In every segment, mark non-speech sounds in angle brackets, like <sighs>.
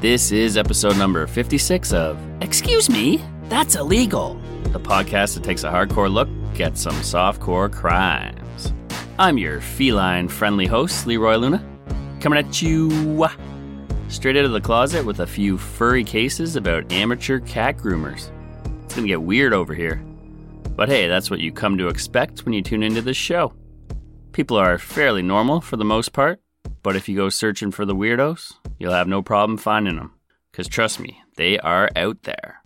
This is episode number 56 of Excuse Me, That's Illegal, the podcast that takes a hardcore look at some softcore crimes. I'm your feline friendly host, Leroy Luna, coming at you straight out of the closet with a few furry cases about amateur cat groomers. It's gonna get weird over here. But hey, that's what you come to expect when you tune into this show. People are fairly normal for the most part, but if you go searching for the weirdos, you'll have no problem finding them. Because trust me, they are out there.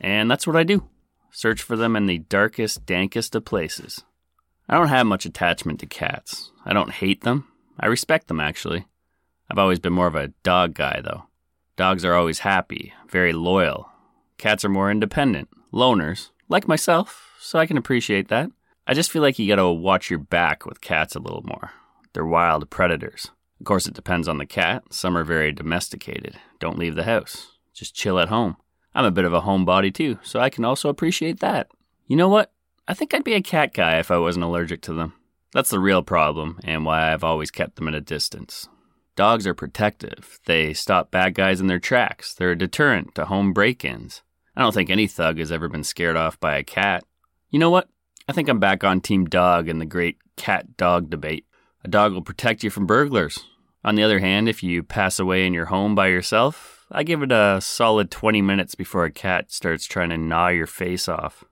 And that's what I do search for them in the darkest, dankest of places. I don't have much attachment to cats. I don't hate them. I respect them, actually. I've always been more of a dog guy, though. Dogs are always happy, very loyal. Cats are more independent, loners, like myself, so I can appreciate that. I just feel like you gotta watch your back with cats a little more. They're wild predators. Of course, it depends on the cat. Some are very domesticated. Don't leave the house. Just chill at home. I'm a bit of a homebody too, so I can also appreciate that. You know what? I think I'd be a cat guy if I wasn't allergic to them. That's the real problem, and why I've always kept them at a distance. Dogs are protective. They stop bad guys in their tracks. They're a deterrent to home break ins. I don't think any thug has ever been scared off by a cat. You know what? I think I'm back on Team Dog in the great cat dog debate. A dog will protect you from burglars. On the other hand, if you pass away in your home by yourself, I give it a solid 20 minutes before a cat starts trying to gnaw your face off.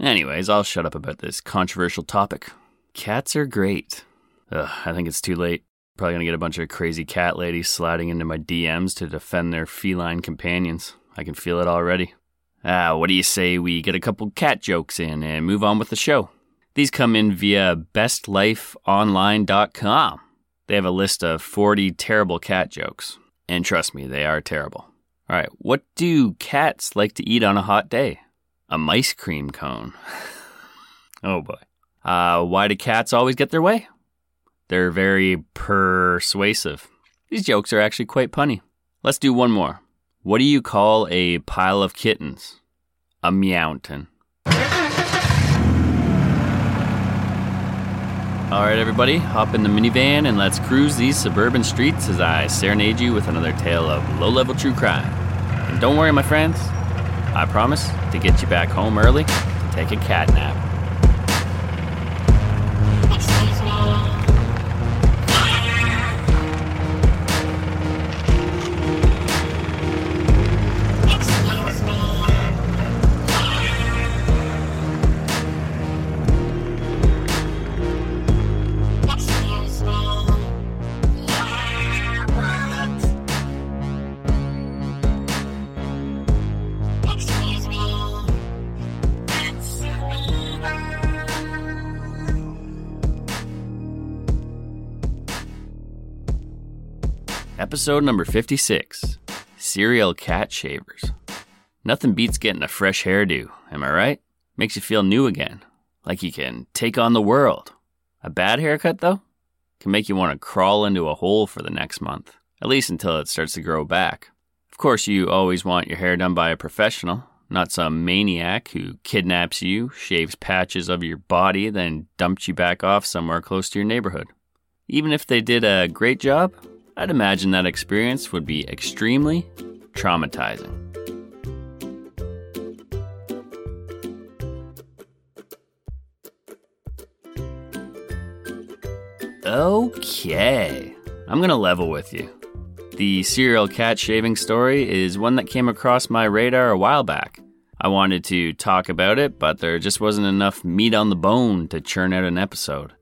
Anyways, I'll shut up about this controversial topic. Cats are great. Ugh, I think it's too late. Probably gonna get a bunch of crazy cat ladies sliding into my DMs to defend their feline companions. I can feel it already. Ah, what do you say we get a couple cat jokes in and move on with the show? These come in via bestlifeonline.com. They have a list of 40 terrible cat jokes. And trust me, they are terrible. All right, what do cats like to eat on a hot day? A mice cream cone. <laughs> oh boy. Uh, why do cats always get their way? They're very persuasive. These jokes are actually quite punny. Let's do one more. What do you call a pile of kittens? A meowton. All right, everybody, hop in the minivan and let's cruise these suburban streets as I serenade you with another tale of low level true crime. And don't worry, my friends, I promise to get you back home early to take a cat nap. Episode number 56 Serial Cat Shavers. Nothing beats getting a fresh hairdo, am I right? Makes you feel new again, like you can take on the world. A bad haircut, though, can make you want to crawl into a hole for the next month, at least until it starts to grow back. Of course, you always want your hair done by a professional, not some maniac who kidnaps you, shaves patches of your body, then dumps you back off somewhere close to your neighborhood. Even if they did a great job, I'd imagine that experience would be extremely traumatizing. Okay, I'm gonna level with you. The serial cat shaving story is one that came across my radar a while back. I wanted to talk about it, but there just wasn't enough meat on the bone to churn out an episode.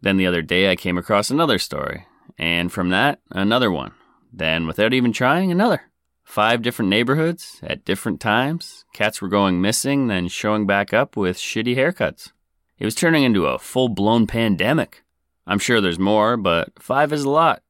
Then the other day I came across another story, and from that, another one. Then, without even trying, another. Five different neighborhoods at different times. Cats were going missing, then showing back up with shitty haircuts. It was turning into a full blown pandemic. I'm sure there's more, but five is a lot.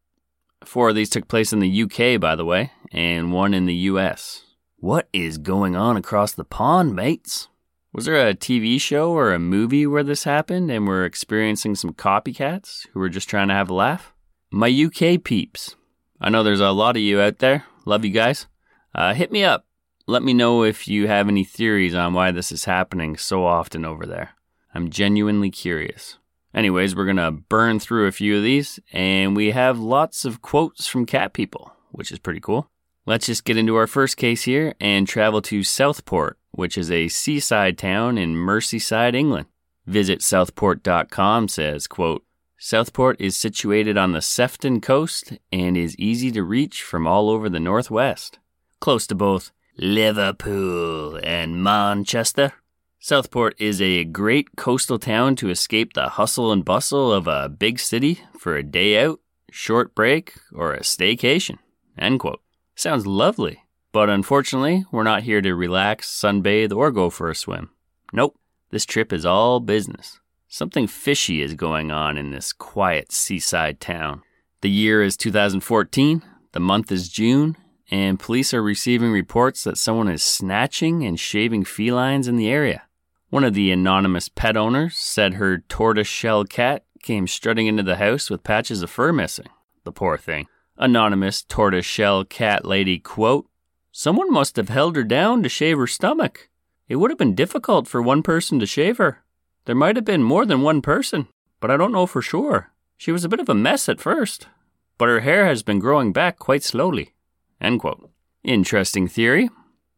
Four of these took place in the UK, by the way, and one in the US. What is going on across the pond, mates? Was there a TV show or a movie where this happened and we're experiencing some copycats who were just trying to have a laugh? My UK peeps. I know there's a lot of you out there. Love you guys. Uh, hit me up. Let me know if you have any theories on why this is happening so often over there. I'm genuinely curious. Anyways, we're going to burn through a few of these, and we have lots of quotes from cat people, which is pretty cool. Let's just get into our first case here and travel to Southport, which is a seaside town in Merseyside, England. Visit southport.com says, quote, Southport is situated on the Sefton coast and is easy to reach from all over the northwest, close to both Liverpool and Manchester. Southport is a great coastal town to escape the hustle and bustle of a big city for a day out, short break, or a staycation. End quote. Sounds lovely, but unfortunately, we're not here to relax, sunbathe, or go for a swim. Nope, this trip is all business. Something fishy is going on in this quiet seaside town. The year is 2014, the month is June, and police are receiving reports that someone is snatching and shaving felines in the area. One of the anonymous pet owners said her tortoise shell cat came strutting into the house with patches of fur missing. The poor thing. Anonymous tortoise shell cat lady quote, Someone must have held her down to shave her stomach. It would have been difficult for one person to shave her. There might have been more than one person, but I don't know for sure. She was a bit of a mess at first, but her hair has been growing back quite slowly. End quote. Interesting theory.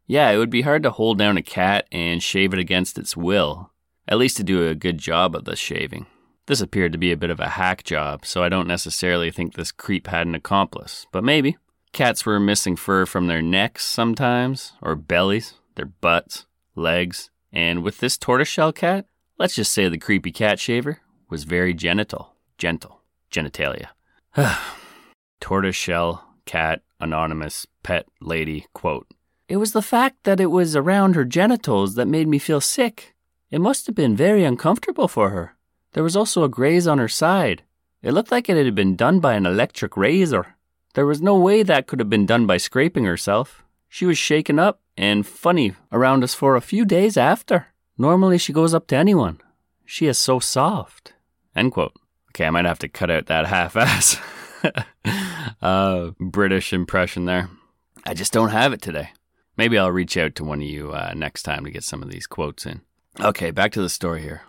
Yeah, it would be hard to hold down a cat and shave it against its will, at least to do a good job of the shaving. This appeared to be a bit of a hack job, so I don't necessarily think this creep had an accomplice, but maybe. Cats were missing fur from their necks sometimes, or bellies, their butts, legs, and with this tortoiseshell cat, let's just say the creepy cat shaver was very genital. Gentle. Genitalia. <sighs> Tortoiseshell, cat, anonymous, pet, lady, quote. It was the fact that it was around her genitals that made me feel sick. It must have been very uncomfortable for her. There was also a graze on her side. It looked like it had been done by an electric razor. There was no way that could have been done by scraping herself. She was shaken up and funny around us for a few days after. Normally she goes up to anyone. She is so soft. End quote. Okay, I might have to cut out that half ass <laughs> uh, British impression there. I just don't have it today. Maybe I'll reach out to one of you uh, next time to get some of these quotes in. Okay, back to the story here.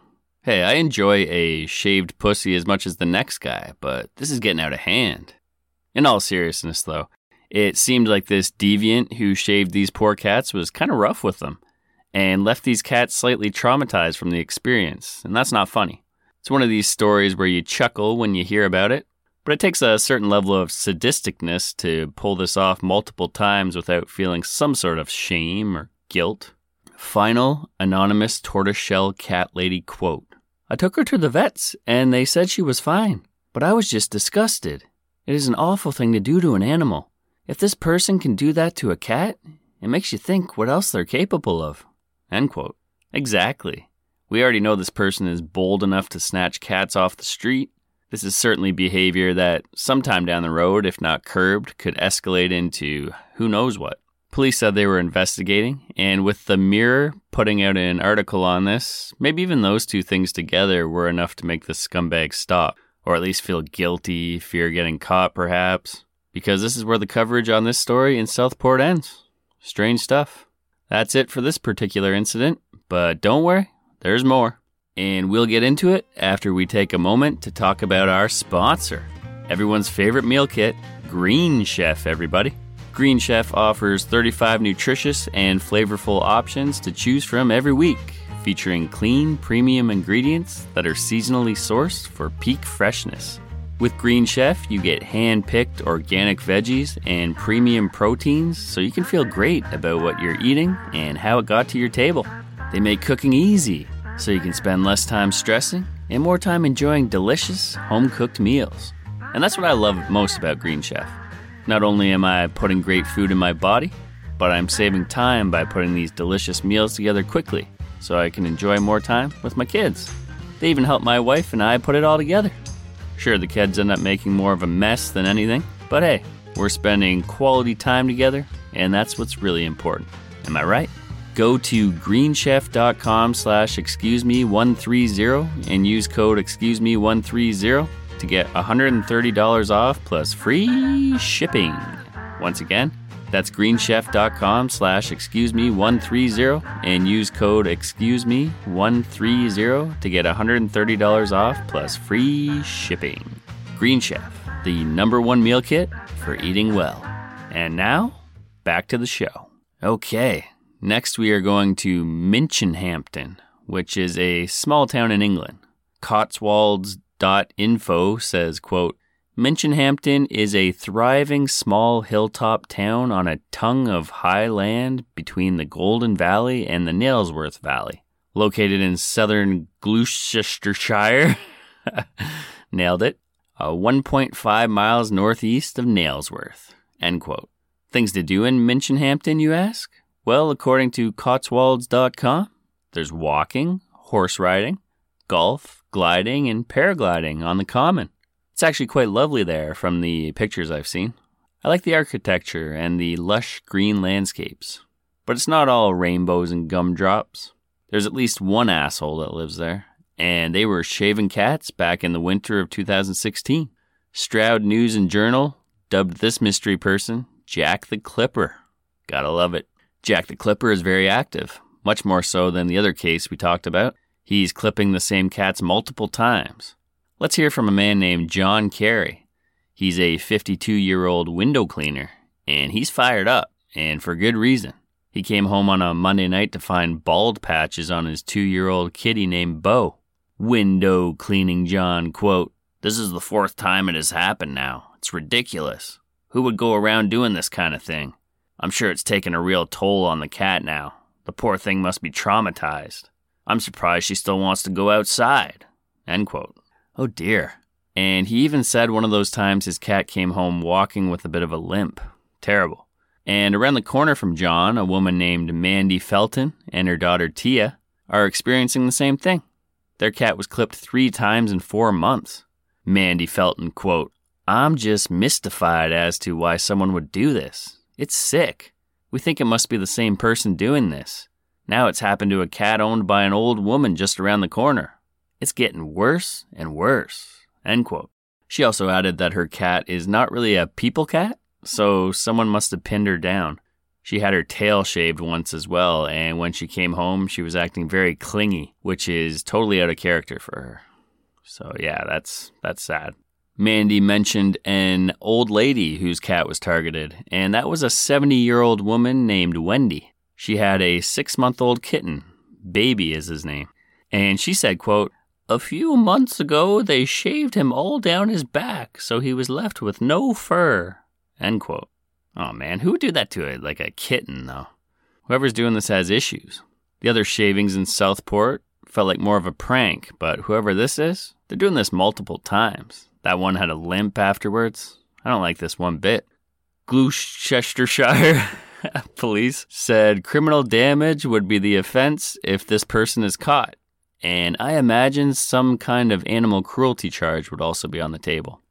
Hey, I enjoy a shaved pussy as much as the next guy, but this is getting out of hand. In all seriousness, though, it seemed like this deviant who shaved these poor cats was kind of rough with them and left these cats slightly traumatized from the experience, and that's not funny. It's one of these stories where you chuckle when you hear about it, but it takes a certain level of sadisticness to pull this off multiple times without feeling some sort of shame or guilt. Final anonymous tortoiseshell cat lady quote I took her to the vets and they said she was fine, but I was just disgusted. It is an awful thing to do to an animal. If this person can do that to a cat, it makes you think what else they're capable of. End quote. Exactly. We already know this person is bold enough to snatch cats off the street, This is certainly behavior that sometime down the road, if not curbed, could escalate into who knows what. Police said they were investigating, and with the Mirror putting out an article on this, maybe even those two things together were enough to make the scumbag stop, or at least feel guilty, fear getting caught perhaps, because this is where the coverage on this story in Southport ends. Strange stuff. That's it for this particular incident, but don't worry, there's more. And we'll get into it after we take a moment to talk about our sponsor. Everyone's favorite meal kit, Green Chef, everybody. Green Chef offers 35 nutritious and flavorful options to choose from every week, featuring clean, premium ingredients that are seasonally sourced for peak freshness. With Green Chef, you get hand picked organic veggies and premium proteins so you can feel great about what you're eating and how it got to your table. They make cooking easy so you can spend less time stressing and more time enjoying delicious, home cooked meals. And that's what I love most about Green Chef. Not only am I putting great food in my body, but I'm saving time by putting these delicious meals together quickly so I can enjoy more time with my kids. They even help my wife and I put it all together. Sure, the kids end up making more of a mess than anything, but hey, we're spending quality time together, and that's what's really important. Am I right? Go to greenchef.com slash excuse me 130 and use code excuse me 130 to get $130 off plus free shipping. Once again, that's greenchef.com slash excuse me 130 and use code excuse me 130 to get $130 off plus free shipping. Green Chef, the number one meal kit for eating well. And now, back to the show. Okay, Next, we are going to Minchinhampton, which is a small town in England. Cotswolds.info says, quote, Minchinhampton is a thriving small hilltop town on a tongue of high land between the Golden Valley and the Nailsworth Valley. Located in southern Gloucestershire, <laughs> nailed it, uh, 1.5 miles northeast of Nailsworth. End quote. Things to do in Minchinhampton, you ask? Well, according to Cotswolds.com, there's walking, horse riding, golf, gliding, and paragliding on the common. It's actually quite lovely there from the pictures I've seen. I like the architecture and the lush green landscapes. But it's not all rainbows and gumdrops. There's at least one asshole that lives there, and they were shaving cats back in the winter of 2016. Stroud News and Journal dubbed this mystery person Jack the Clipper. Gotta love it. Jack the Clipper is very active, much more so than the other case we talked about. He's clipping the same cats multiple times. Let's hear from a man named John Carey. He's a 52 year old window cleaner, and he's fired up, and for good reason. He came home on a Monday night to find bald patches on his two year old kitty named Bo. Window cleaning John, quote, This is the fourth time it has happened now. It's ridiculous. Who would go around doing this kind of thing? I'm sure it's taken a real toll on the cat now. The poor thing must be traumatized. I'm surprised she still wants to go outside. End quote. Oh dear. And he even said one of those times his cat came home walking with a bit of a limp. Terrible. And around the corner from John, a woman named Mandy Felton and her daughter Tia are experiencing the same thing. Their cat was clipped three times in four months. Mandy Felton, quote, I'm just mystified as to why someone would do this. It's sick. We think it must be the same person doing this. Now it's happened to a cat owned by an old woman just around the corner. It's getting worse and worse. End quote. She also added that her cat is not really a people cat, so someone must have pinned her down. She had her tail shaved once as well, and when she came home, she was acting very clingy, which is totally out of character for her. So yeah, that's that's sad. Mandy mentioned an old lady whose cat was targeted, and that was a 70 year old woman named Wendy. She had a six month old kitten. Baby is his name. And she said, quote, A few months ago, they shaved him all down his back, so he was left with no fur. End quote. Oh man, who would do that to it? Like a kitten, though? Whoever's doing this has issues. The other shavings in Southport felt like more of a prank, but whoever this is, they're doing this multiple times. That one had a limp afterwards. I don't like this one bit. Gloucestershire <laughs> police said criminal damage would be the offense if this person is caught. And I imagine some kind of animal cruelty charge would also be on the table.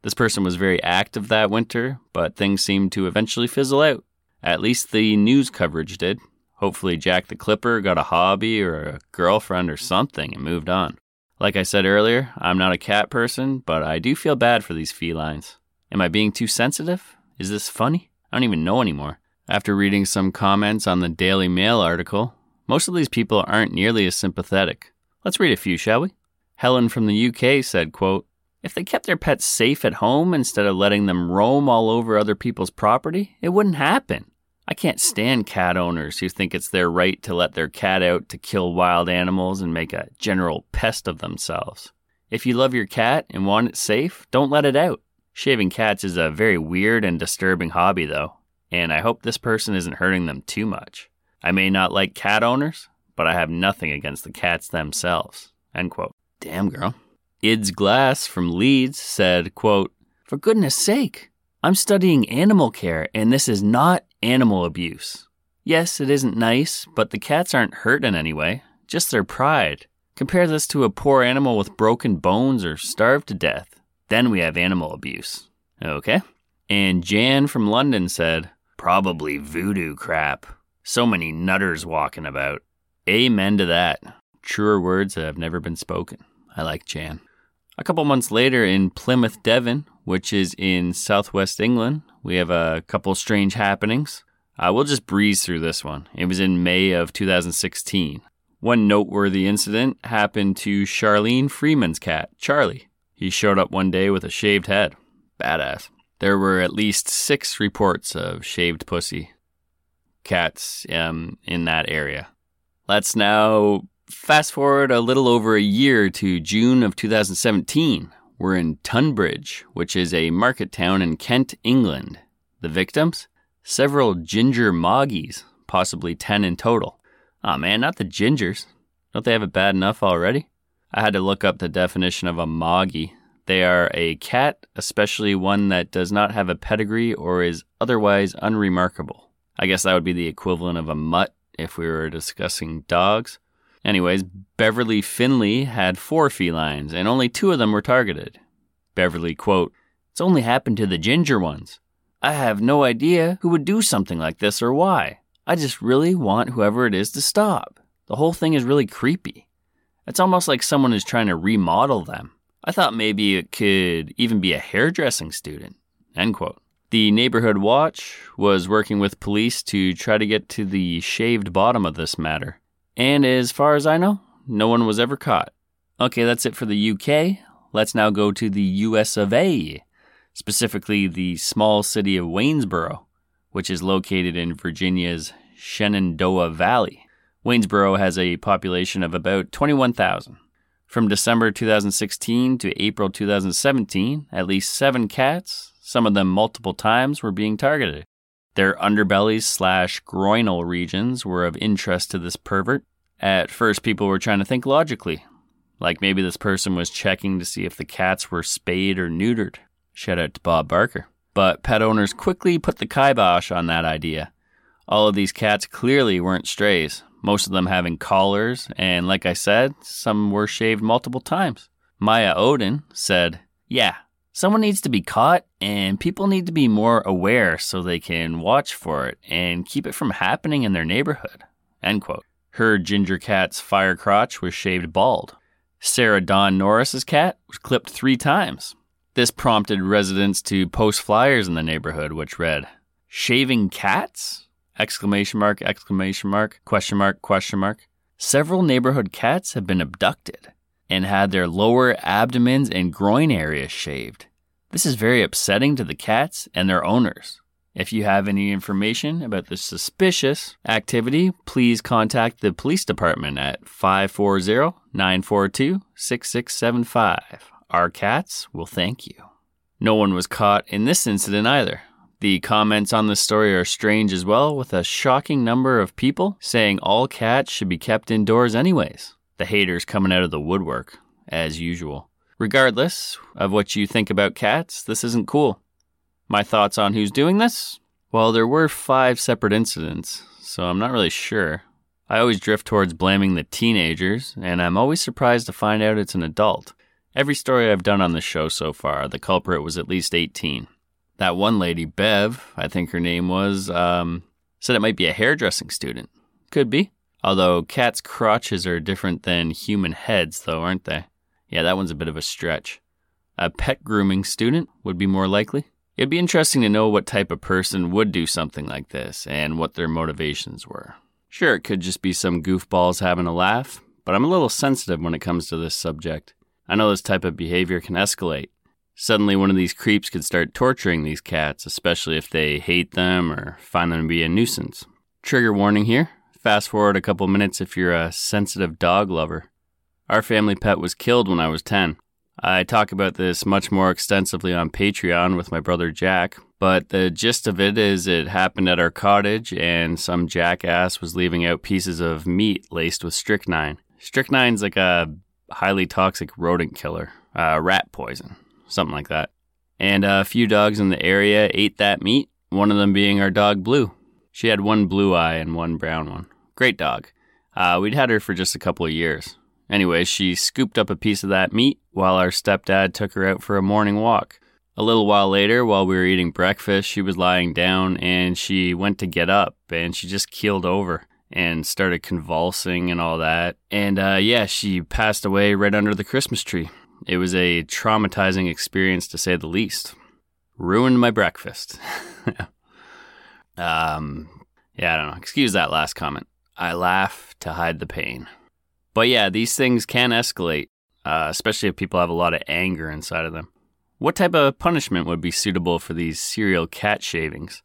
This person was very active that winter, but things seemed to eventually fizzle out. At least the news coverage did. Hopefully, Jack the Clipper got a hobby or a girlfriend or something and moved on. Like I said earlier, I'm not a cat person, but I do feel bad for these felines. Am I being too sensitive? Is this funny? I don't even know anymore. After reading some comments on the Daily Mail article, most of these people aren't nearly as sympathetic. Let's read a few, shall we? Helen from the UK said, quote, If they kept their pets safe at home instead of letting them roam all over other people's property, it wouldn't happen. I can't stand cat owners who think it's their right to let their cat out to kill wild animals and make a general pest of themselves. If you love your cat and want it safe, don't let it out. Shaving cats is a very weird and disturbing hobby, though, and I hope this person isn't hurting them too much. I may not like cat owners, but I have nothing against the cats themselves. End quote. Damn, girl. Ids Glass from Leeds said, quote, For goodness sake, I'm studying animal care, and this is not animal abuse. Yes, it isn't nice, but the cats aren't hurt in any way, just their pride. Compare this to a poor animal with broken bones or starved to death. Then we have animal abuse. Okay? And Jan from London said, Probably voodoo crap. So many nutters walking about. Amen to that. Truer words have never been spoken. I like Jan. A couple months later in Plymouth, Devon, which is in southwest England, we have a couple strange happenings. Uh, we'll just breeze through this one. It was in May of 2016. One noteworthy incident happened to Charlene Freeman's cat, Charlie. He showed up one day with a shaved head. Badass. There were at least six reports of shaved pussy cats um, in that area. Let's now fast forward a little over a year to June of 2017. We're in Tunbridge, which is a market town in Kent, England. The victims? Several ginger moggies, possibly 10 in total. Aw oh, man, not the gingers. Don't they have it bad enough already? I had to look up the definition of a moggy. They are a cat, especially one that does not have a pedigree or is otherwise unremarkable. I guess that would be the equivalent of a mutt if we were discussing dogs. Anyways, Beverly Finley had four felines, and only two of them were targeted. Beverly, quote, It's only happened to the ginger ones. I have no idea who would do something like this or why. I just really want whoever it is to stop. The whole thing is really creepy. It's almost like someone is trying to remodel them. I thought maybe it could even be a hairdressing student. End quote. The neighborhood watch was working with police to try to get to the shaved bottom of this matter. And as far as I know, no one was ever caught. Okay, that's it for the UK. Let's now go to the US of A, specifically the small city of Waynesboro, which is located in Virginia's Shenandoah Valley. Waynesboro has a population of about 21,000. From December 2016 to April 2017, at least seven cats, some of them multiple times, were being targeted. Their underbellies slash groinal regions were of interest to this pervert. At first, people were trying to think logically, like maybe this person was checking to see if the cats were spayed or neutered. Shout out to Bob Barker. But pet owners quickly put the kibosh on that idea. All of these cats clearly weren't strays, most of them having collars, and like I said, some were shaved multiple times. Maya Odin said, Yeah, someone needs to be caught, and people need to be more aware so they can watch for it and keep it from happening in their neighborhood. End quote. Her ginger cat's fire crotch was shaved bald. Sarah Dawn Norris's cat was clipped three times. This prompted residents to post flyers in the neighborhood which read, Shaving cats? exclamation mark, exclamation mark, question mark, question mark. Several neighborhood cats have been abducted and had their lower abdomens and groin areas shaved. This is very upsetting to the cats and their owners. If you have any information about the suspicious activity, please contact the police department at 540 942 6675. Our cats will thank you. No one was caught in this incident either. The comments on the story are strange as well, with a shocking number of people saying all cats should be kept indoors anyways. The haters coming out of the woodwork, as usual. Regardless of what you think about cats, this isn't cool. My thoughts on who's doing this? Well, there were five separate incidents, so I'm not really sure. I always drift towards blaming the teenagers, and I'm always surprised to find out it's an adult. Every story I've done on the show so far, the culprit was at least 18. That one lady, Bev, I think her name was, um, said it might be a hairdressing student. Could be. Although cats' crotches are different than human heads, though, aren't they? Yeah, that one's a bit of a stretch. A pet grooming student would be more likely. It'd be interesting to know what type of person would do something like this and what their motivations were. Sure, it could just be some goofballs having a laugh, but I'm a little sensitive when it comes to this subject. I know this type of behavior can escalate. Suddenly, one of these creeps could start torturing these cats, especially if they hate them or find them to be a nuisance. Trigger warning here. Fast forward a couple minutes if you're a sensitive dog lover. Our family pet was killed when I was 10. I talk about this much more extensively on Patreon with my brother Jack, but the gist of it is it happened at our cottage and some jackass was leaving out pieces of meat laced with strychnine. Strychnine's like a highly toxic rodent killer, uh, rat poison, something like that. And a few dogs in the area ate that meat, one of them being our dog Blue. She had one blue eye and one brown one. Great dog. Uh, we'd had her for just a couple of years. Anyway, she scooped up a piece of that meat while our stepdad took her out for a morning walk. A little while later, while we were eating breakfast, she was lying down and she went to get up and she just keeled over and started convulsing and all that. And uh, yeah, she passed away right under the Christmas tree. It was a traumatizing experience to say the least. Ruined my breakfast. <laughs> um, yeah, I don't know. Excuse that last comment. I laugh to hide the pain. But yeah, these things can escalate, uh, especially if people have a lot of anger inside of them. What type of punishment would be suitable for these serial cat shavings?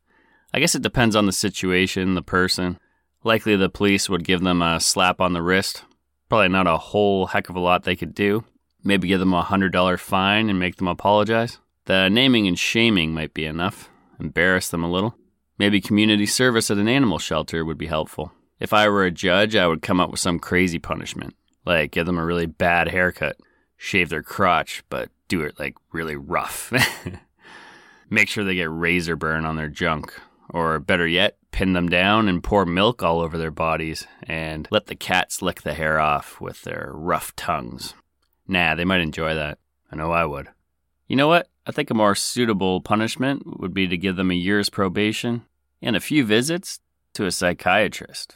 I guess it depends on the situation, the person. Likely the police would give them a slap on the wrist. Probably not a whole heck of a lot they could do. Maybe give them a $100 fine and make them apologize. The naming and shaming might be enough. Embarrass them a little. Maybe community service at an animal shelter would be helpful. If I were a judge, I would come up with some crazy punishment, like give them a really bad haircut, shave their crotch, but do it like really rough. <laughs> Make sure they get razor burn on their junk, or better yet, pin them down and pour milk all over their bodies and let the cats lick the hair off with their rough tongues. Nah, they might enjoy that. I know I would. You know what? I think a more suitable punishment would be to give them a year's probation and a few visits to a psychiatrist.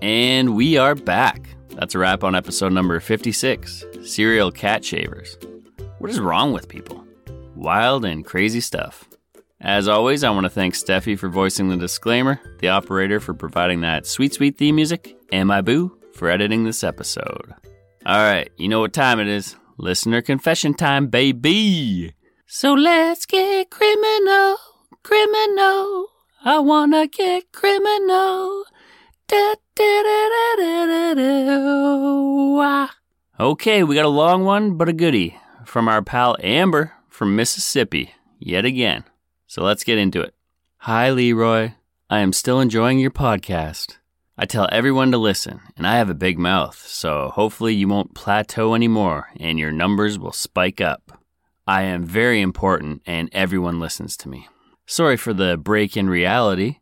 And we are back. That's a wrap on episode number 56 Serial Cat Shavers. What is wrong with people? Wild and crazy stuff. As always, I want to thank Steffi for voicing the disclaimer, the operator for providing that sweet, sweet theme music, and my boo for editing this episode. All right, you know what time it is. Listener confession time, baby. So let's get criminal, criminal. I want to get criminal. Okay, we got a long one, but a goodie from our pal Amber from Mississippi, yet again. So let's get into it. Hi, Leroy. I am still enjoying your podcast. I tell everyone to listen, and I have a big mouth, so hopefully you won't plateau anymore and your numbers will spike up. I am very important and everyone listens to me. Sorry for the break in reality.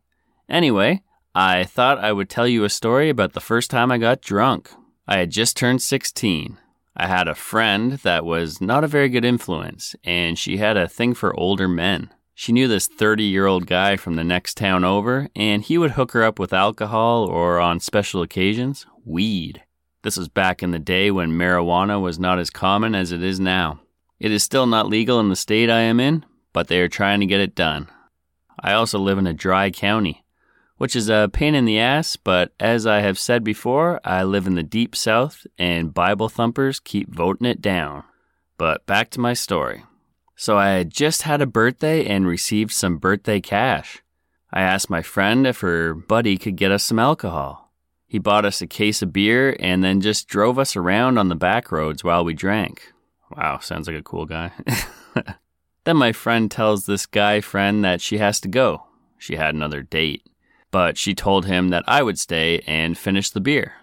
Anyway, I thought I would tell you a story about the first time I got drunk. I had just turned 16. I had a friend that was not a very good influence, and she had a thing for older men. She knew this 30 year old guy from the next town over, and he would hook her up with alcohol or, on special occasions, weed. This was back in the day when marijuana was not as common as it is now. It is still not legal in the state I am in, but they are trying to get it done. I also live in a dry county, which is a pain in the ass, but as I have said before, I live in the deep south and Bible thumpers keep voting it down. But back to my story. So I had just had a birthday and received some birthday cash. I asked my friend if her buddy could get us some alcohol. He bought us a case of beer and then just drove us around on the back roads while we drank. Wow, sounds like a cool guy. <laughs> then my friend tells this guy friend that she has to go. She had another date. But she told him that I would stay and finish the beer.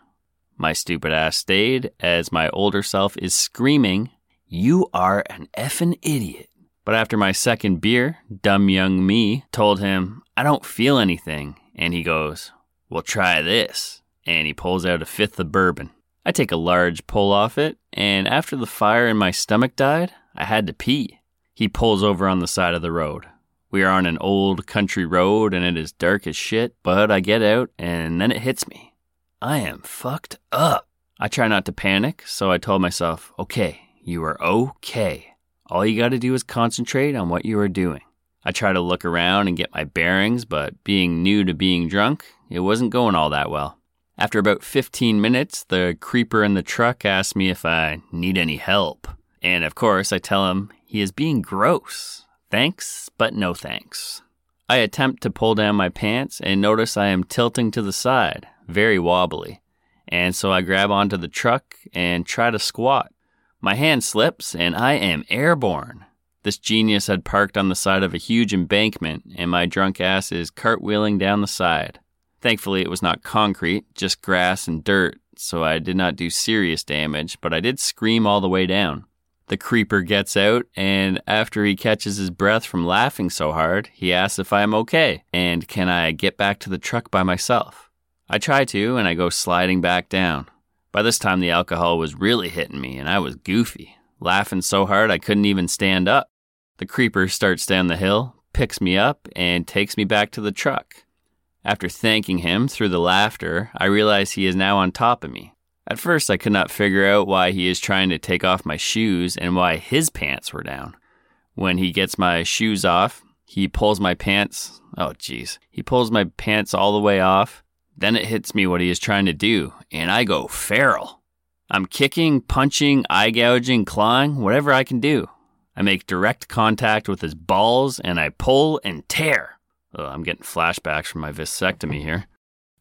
My stupid ass stayed as my older self is screaming you are an effing idiot. But after my second beer, dumb young me told him, I don't feel anything. And he goes, Well, try this. And he pulls out a fifth of bourbon. I take a large pull off it, and after the fire in my stomach died, I had to pee. He pulls over on the side of the road. We are on an old country road and it is dark as shit, but I get out and then it hits me. I am fucked up. I try not to panic, so I told myself, okay, you are okay. All you got to do is concentrate on what you are doing. I try to look around and get my bearings, but being new to being drunk, it wasn't going all that well. After about 15 minutes, the creeper in the truck asks me if I need any help. And of course, I tell him he is being gross. Thanks, but no thanks. I attempt to pull down my pants and notice I am tilting to the side, very wobbly. And so I grab onto the truck and try to squat. My hand slips and I am airborne. This genius had parked on the side of a huge embankment, and my drunk ass is cartwheeling down the side. Thankfully, it was not concrete, just grass and dirt, so I did not do serious damage, but I did scream all the way down. The creeper gets out, and after he catches his breath from laughing so hard, he asks if I am okay and can I get back to the truck by myself. I try to, and I go sliding back down. By this time, the alcohol was really hitting me, and I was goofy, laughing so hard I couldn't even stand up. The creeper starts down the hill, picks me up, and takes me back to the truck. After thanking him through the laughter, I realize he is now on top of me. At first, I could not figure out why he is trying to take off my shoes and why his pants were down. When he gets my shoes off, he pulls my pants. Oh, jeez. He pulls my pants all the way off then it hits me what he is trying to do, and I go feral. I'm kicking, punching, eye gouging, clawing, whatever I can do. I make direct contact with his balls and I pull and tear. Oh, I'm getting flashbacks from my vasectomy here.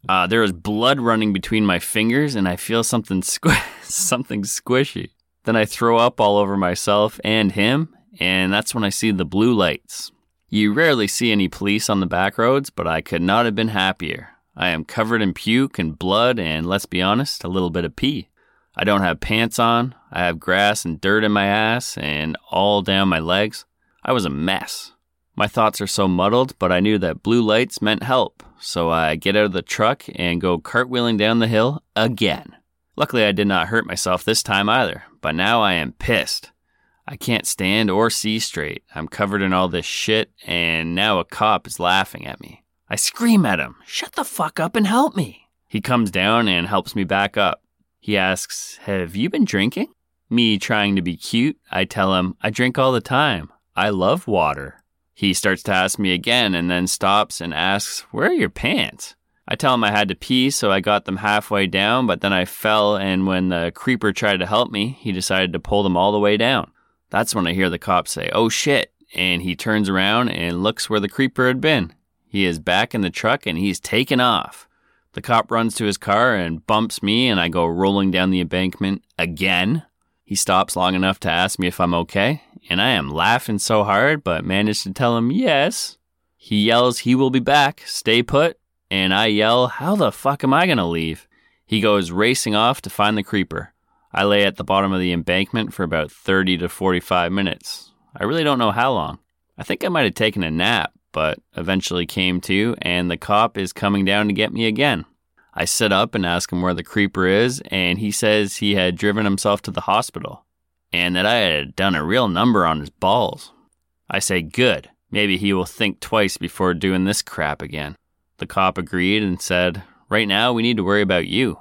Uh, there is blood running between my fingers and I feel something, squ- <laughs> something squishy. Then I throw up all over myself and him, and that's when I see the blue lights. You rarely see any police on the back roads, but I could not have been happier. I am covered in puke and blood and, let's be honest, a little bit of pee. I don't have pants on. I have grass and dirt in my ass and all down my legs. I was a mess. My thoughts are so muddled, but I knew that blue lights meant help, so I get out of the truck and go cartwheeling down the hill again. Luckily, I did not hurt myself this time either, but now I am pissed. I can't stand or see straight. I'm covered in all this shit, and now a cop is laughing at me. I scream at him, Shut the fuck up and help me. He comes down and helps me back up. He asks, Have you been drinking? Me trying to be cute, I tell him, I drink all the time. I love water. He starts to ask me again and then stops and asks, Where are your pants? I tell him I had to pee, so I got them halfway down, but then I fell, and when the creeper tried to help me, he decided to pull them all the way down. That's when I hear the cop say, Oh shit, and he turns around and looks where the creeper had been. He is back in the truck and he's taken off. The cop runs to his car and bumps me, and I go rolling down the embankment again. He stops long enough to ask me if I'm okay, and I am laughing so hard but manage to tell him yes. He yells he will be back, stay put, and I yell, How the fuck am I gonna leave? He goes racing off to find the creeper. I lay at the bottom of the embankment for about 30 to 45 minutes. I really don't know how long. I think I might have taken a nap, but eventually came to, and the cop is coming down to get me again. I sit up and ask him where the creeper is, and he says he had driven himself to the hospital and that I had done a real number on his balls. I say, Good. Maybe he will think twice before doing this crap again. The cop agreed and said, Right now, we need to worry about you.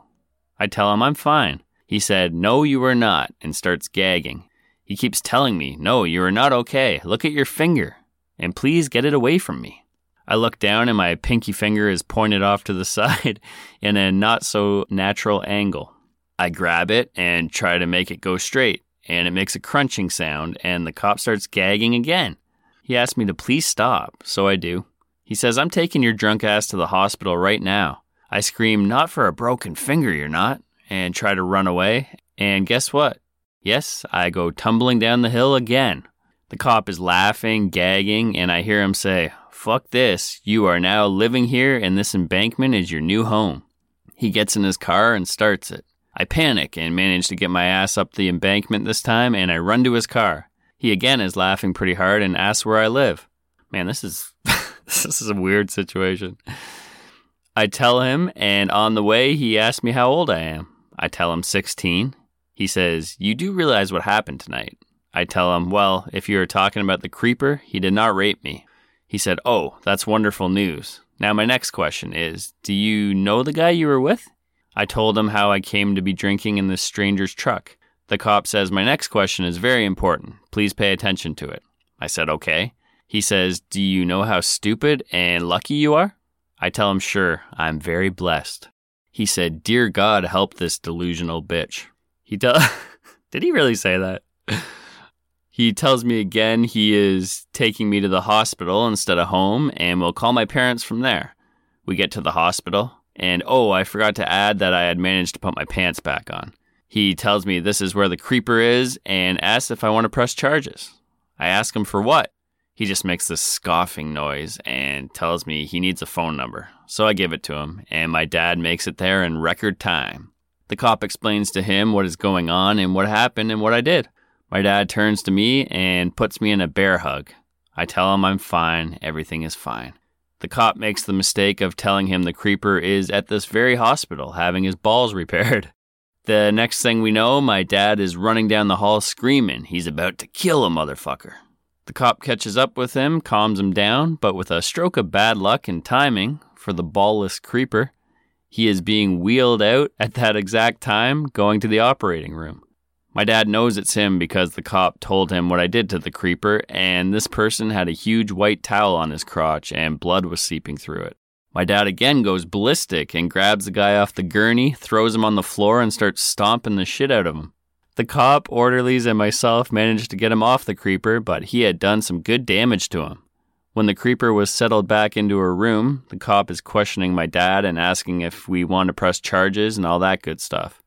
I tell him I'm fine. He said, No, you are not, and starts gagging. He keeps telling me, No, you are not okay. Look at your finger, and please get it away from me. I look down, and my pinky finger is pointed off to the <laughs> side in a not so natural angle. I grab it and try to make it go straight, and it makes a crunching sound, and the cop starts gagging again. He asks me to please stop, so I do. He says, I'm taking your drunk ass to the hospital right now. I scream, Not for a broken finger, you're not, and try to run away. And guess what? Yes, I go tumbling down the hill again. The cop is laughing, gagging, and I hear him say, Fuck this. You are now living here, and this embankment is your new home. He gets in his car and starts it. I panic and manage to get my ass up the embankment this time, and I run to his car. He again is laughing pretty hard and asks where I live. Man, this is <laughs> this is a weird situation. I tell him, and on the way, he asks me how old I am. I tell him 16. He says, You do realize what happened tonight. I tell him, Well, if you are talking about the creeper, he did not rape me. He said, Oh, that's wonderful news. Now, my next question is Do you know the guy you were with? I told him how I came to be drinking in this stranger's truck. The cop says, My next question is very important. Please pay attention to it. I said, Okay. He says, Do you know how stupid and lucky you are? I tell him, Sure, I'm very blessed. He said, Dear God, help this delusional bitch. He tell <laughs> Did he really say that? <laughs> He tells me again he is taking me to the hospital instead of home and will call my parents from there. We get to the hospital, and oh, I forgot to add that I had managed to put my pants back on. He tells me this is where the creeper is and asks if I want to press charges. I ask him for what. He just makes this scoffing noise and tells me he needs a phone number. So I give it to him, and my dad makes it there in record time. The cop explains to him what is going on and what happened and what I did. My dad turns to me and puts me in a bear hug. I tell him I'm fine, everything is fine. The cop makes the mistake of telling him the creeper is at this very hospital having his balls <laughs> repaired. The next thing we know, my dad is running down the hall screaming he's about to kill a motherfucker. The cop catches up with him, calms him down, but with a stroke of bad luck and timing for the ballless creeper, he is being wheeled out at that exact time going to the operating room. My dad knows it's him because the cop told him what I did to the creeper, and this person had a huge white towel on his crotch and blood was seeping through it. My dad again goes ballistic and grabs the guy off the gurney, throws him on the floor, and starts stomping the shit out of him. The cop, orderlies, and myself managed to get him off the creeper, but he had done some good damage to him. When the creeper was settled back into her room, the cop is questioning my dad and asking if we want to press charges and all that good stuff.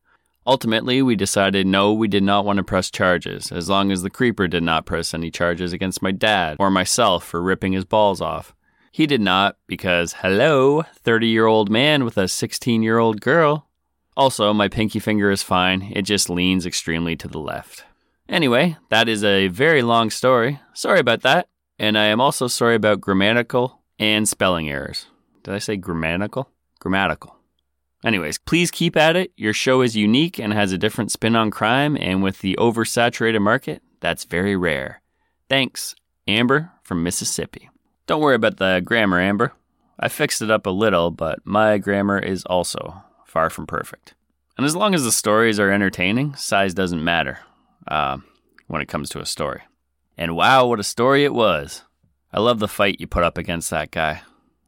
Ultimately, we decided no, we did not want to press charges, as long as the creeper did not press any charges against my dad or myself for ripping his balls off. He did not, because, hello, 30 year old man with a 16 year old girl. Also, my pinky finger is fine, it just leans extremely to the left. Anyway, that is a very long story. Sorry about that. And I am also sorry about grammatical and spelling errors. Did I say grammatical? Grammatical. Anyways, please keep at it. Your show is unique and has a different spin on crime, and with the oversaturated market, that's very rare. Thanks, Amber from Mississippi. Don't worry about the grammar, Amber. I fixed it up a little, but my grammar is also far from perfect. And as long as the stories are entertaining, size doesn't matter uh, when it comes to a story. And wow, what a story it was! I love the fight you put up against that guy.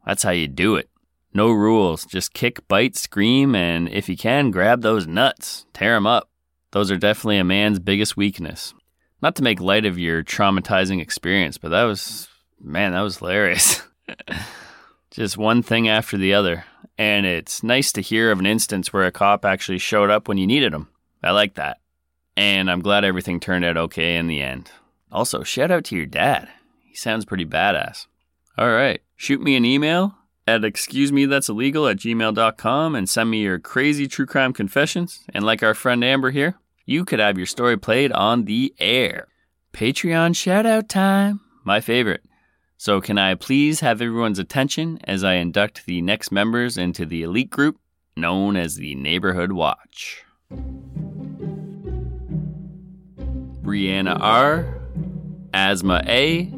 That's how you do it. No rules. Just kick, bite, scream, and if you can, grab those nuts. Tear them up. Those are definitely a man's biggest weakness. Not to make light of your traumatizing experience, but that was, man, that was hilarious. <laughs> Just one thing after the other. And it's nice to hear of an instance where a cop actually showed up when you needed him. I like that. And I'm glad everything turned out okay in the end. Also, shout out to your dad. He sounds pretty badass. All right, shoot me an email at excuse me that's illegal at gmail.com and send me your crazy true crime confessions. And like our friend Amber here, you could have your story played on the air. Patreon shout out time, my favorite. So, can I please have everyone's attention as I induct the next members into the elite group known as the Neighborhood Watch? Brianna R., Asthma A.,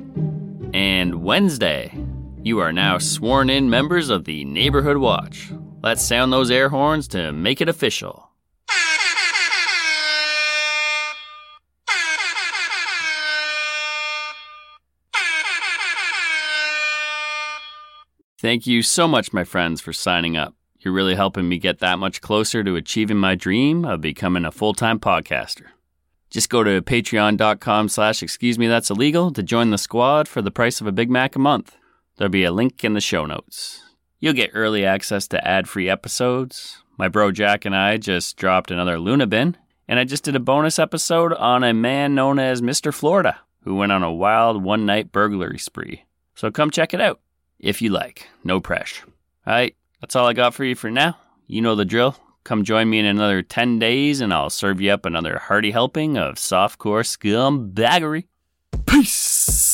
and Wednesday. You are now sworn in members of the Neighborhood Watch. Let's sound those air horns to make it official. Thank you so much, my friends, for signing up. You're really helping me get that much closer to achieving my dream of becoming a full-time podcaster. Just go to patreon.com slash excuse me that's illegal to join the squad for the price of a Big Mac a month. There'll be a link in the show notes. You'll get early access to ad-free episodes. My bro Jack and I just dropped another Luna bin, and I just did a bonus episode on a man known as Mr. Florida, who went on a wild one-night burglary spree. So come check it out if you like. No pressure. All right, that's all I got for you for now. You know the drill. Come join me in another 10 days and I'll serve you up another hearty helping of softcore scumbaggery. Peace!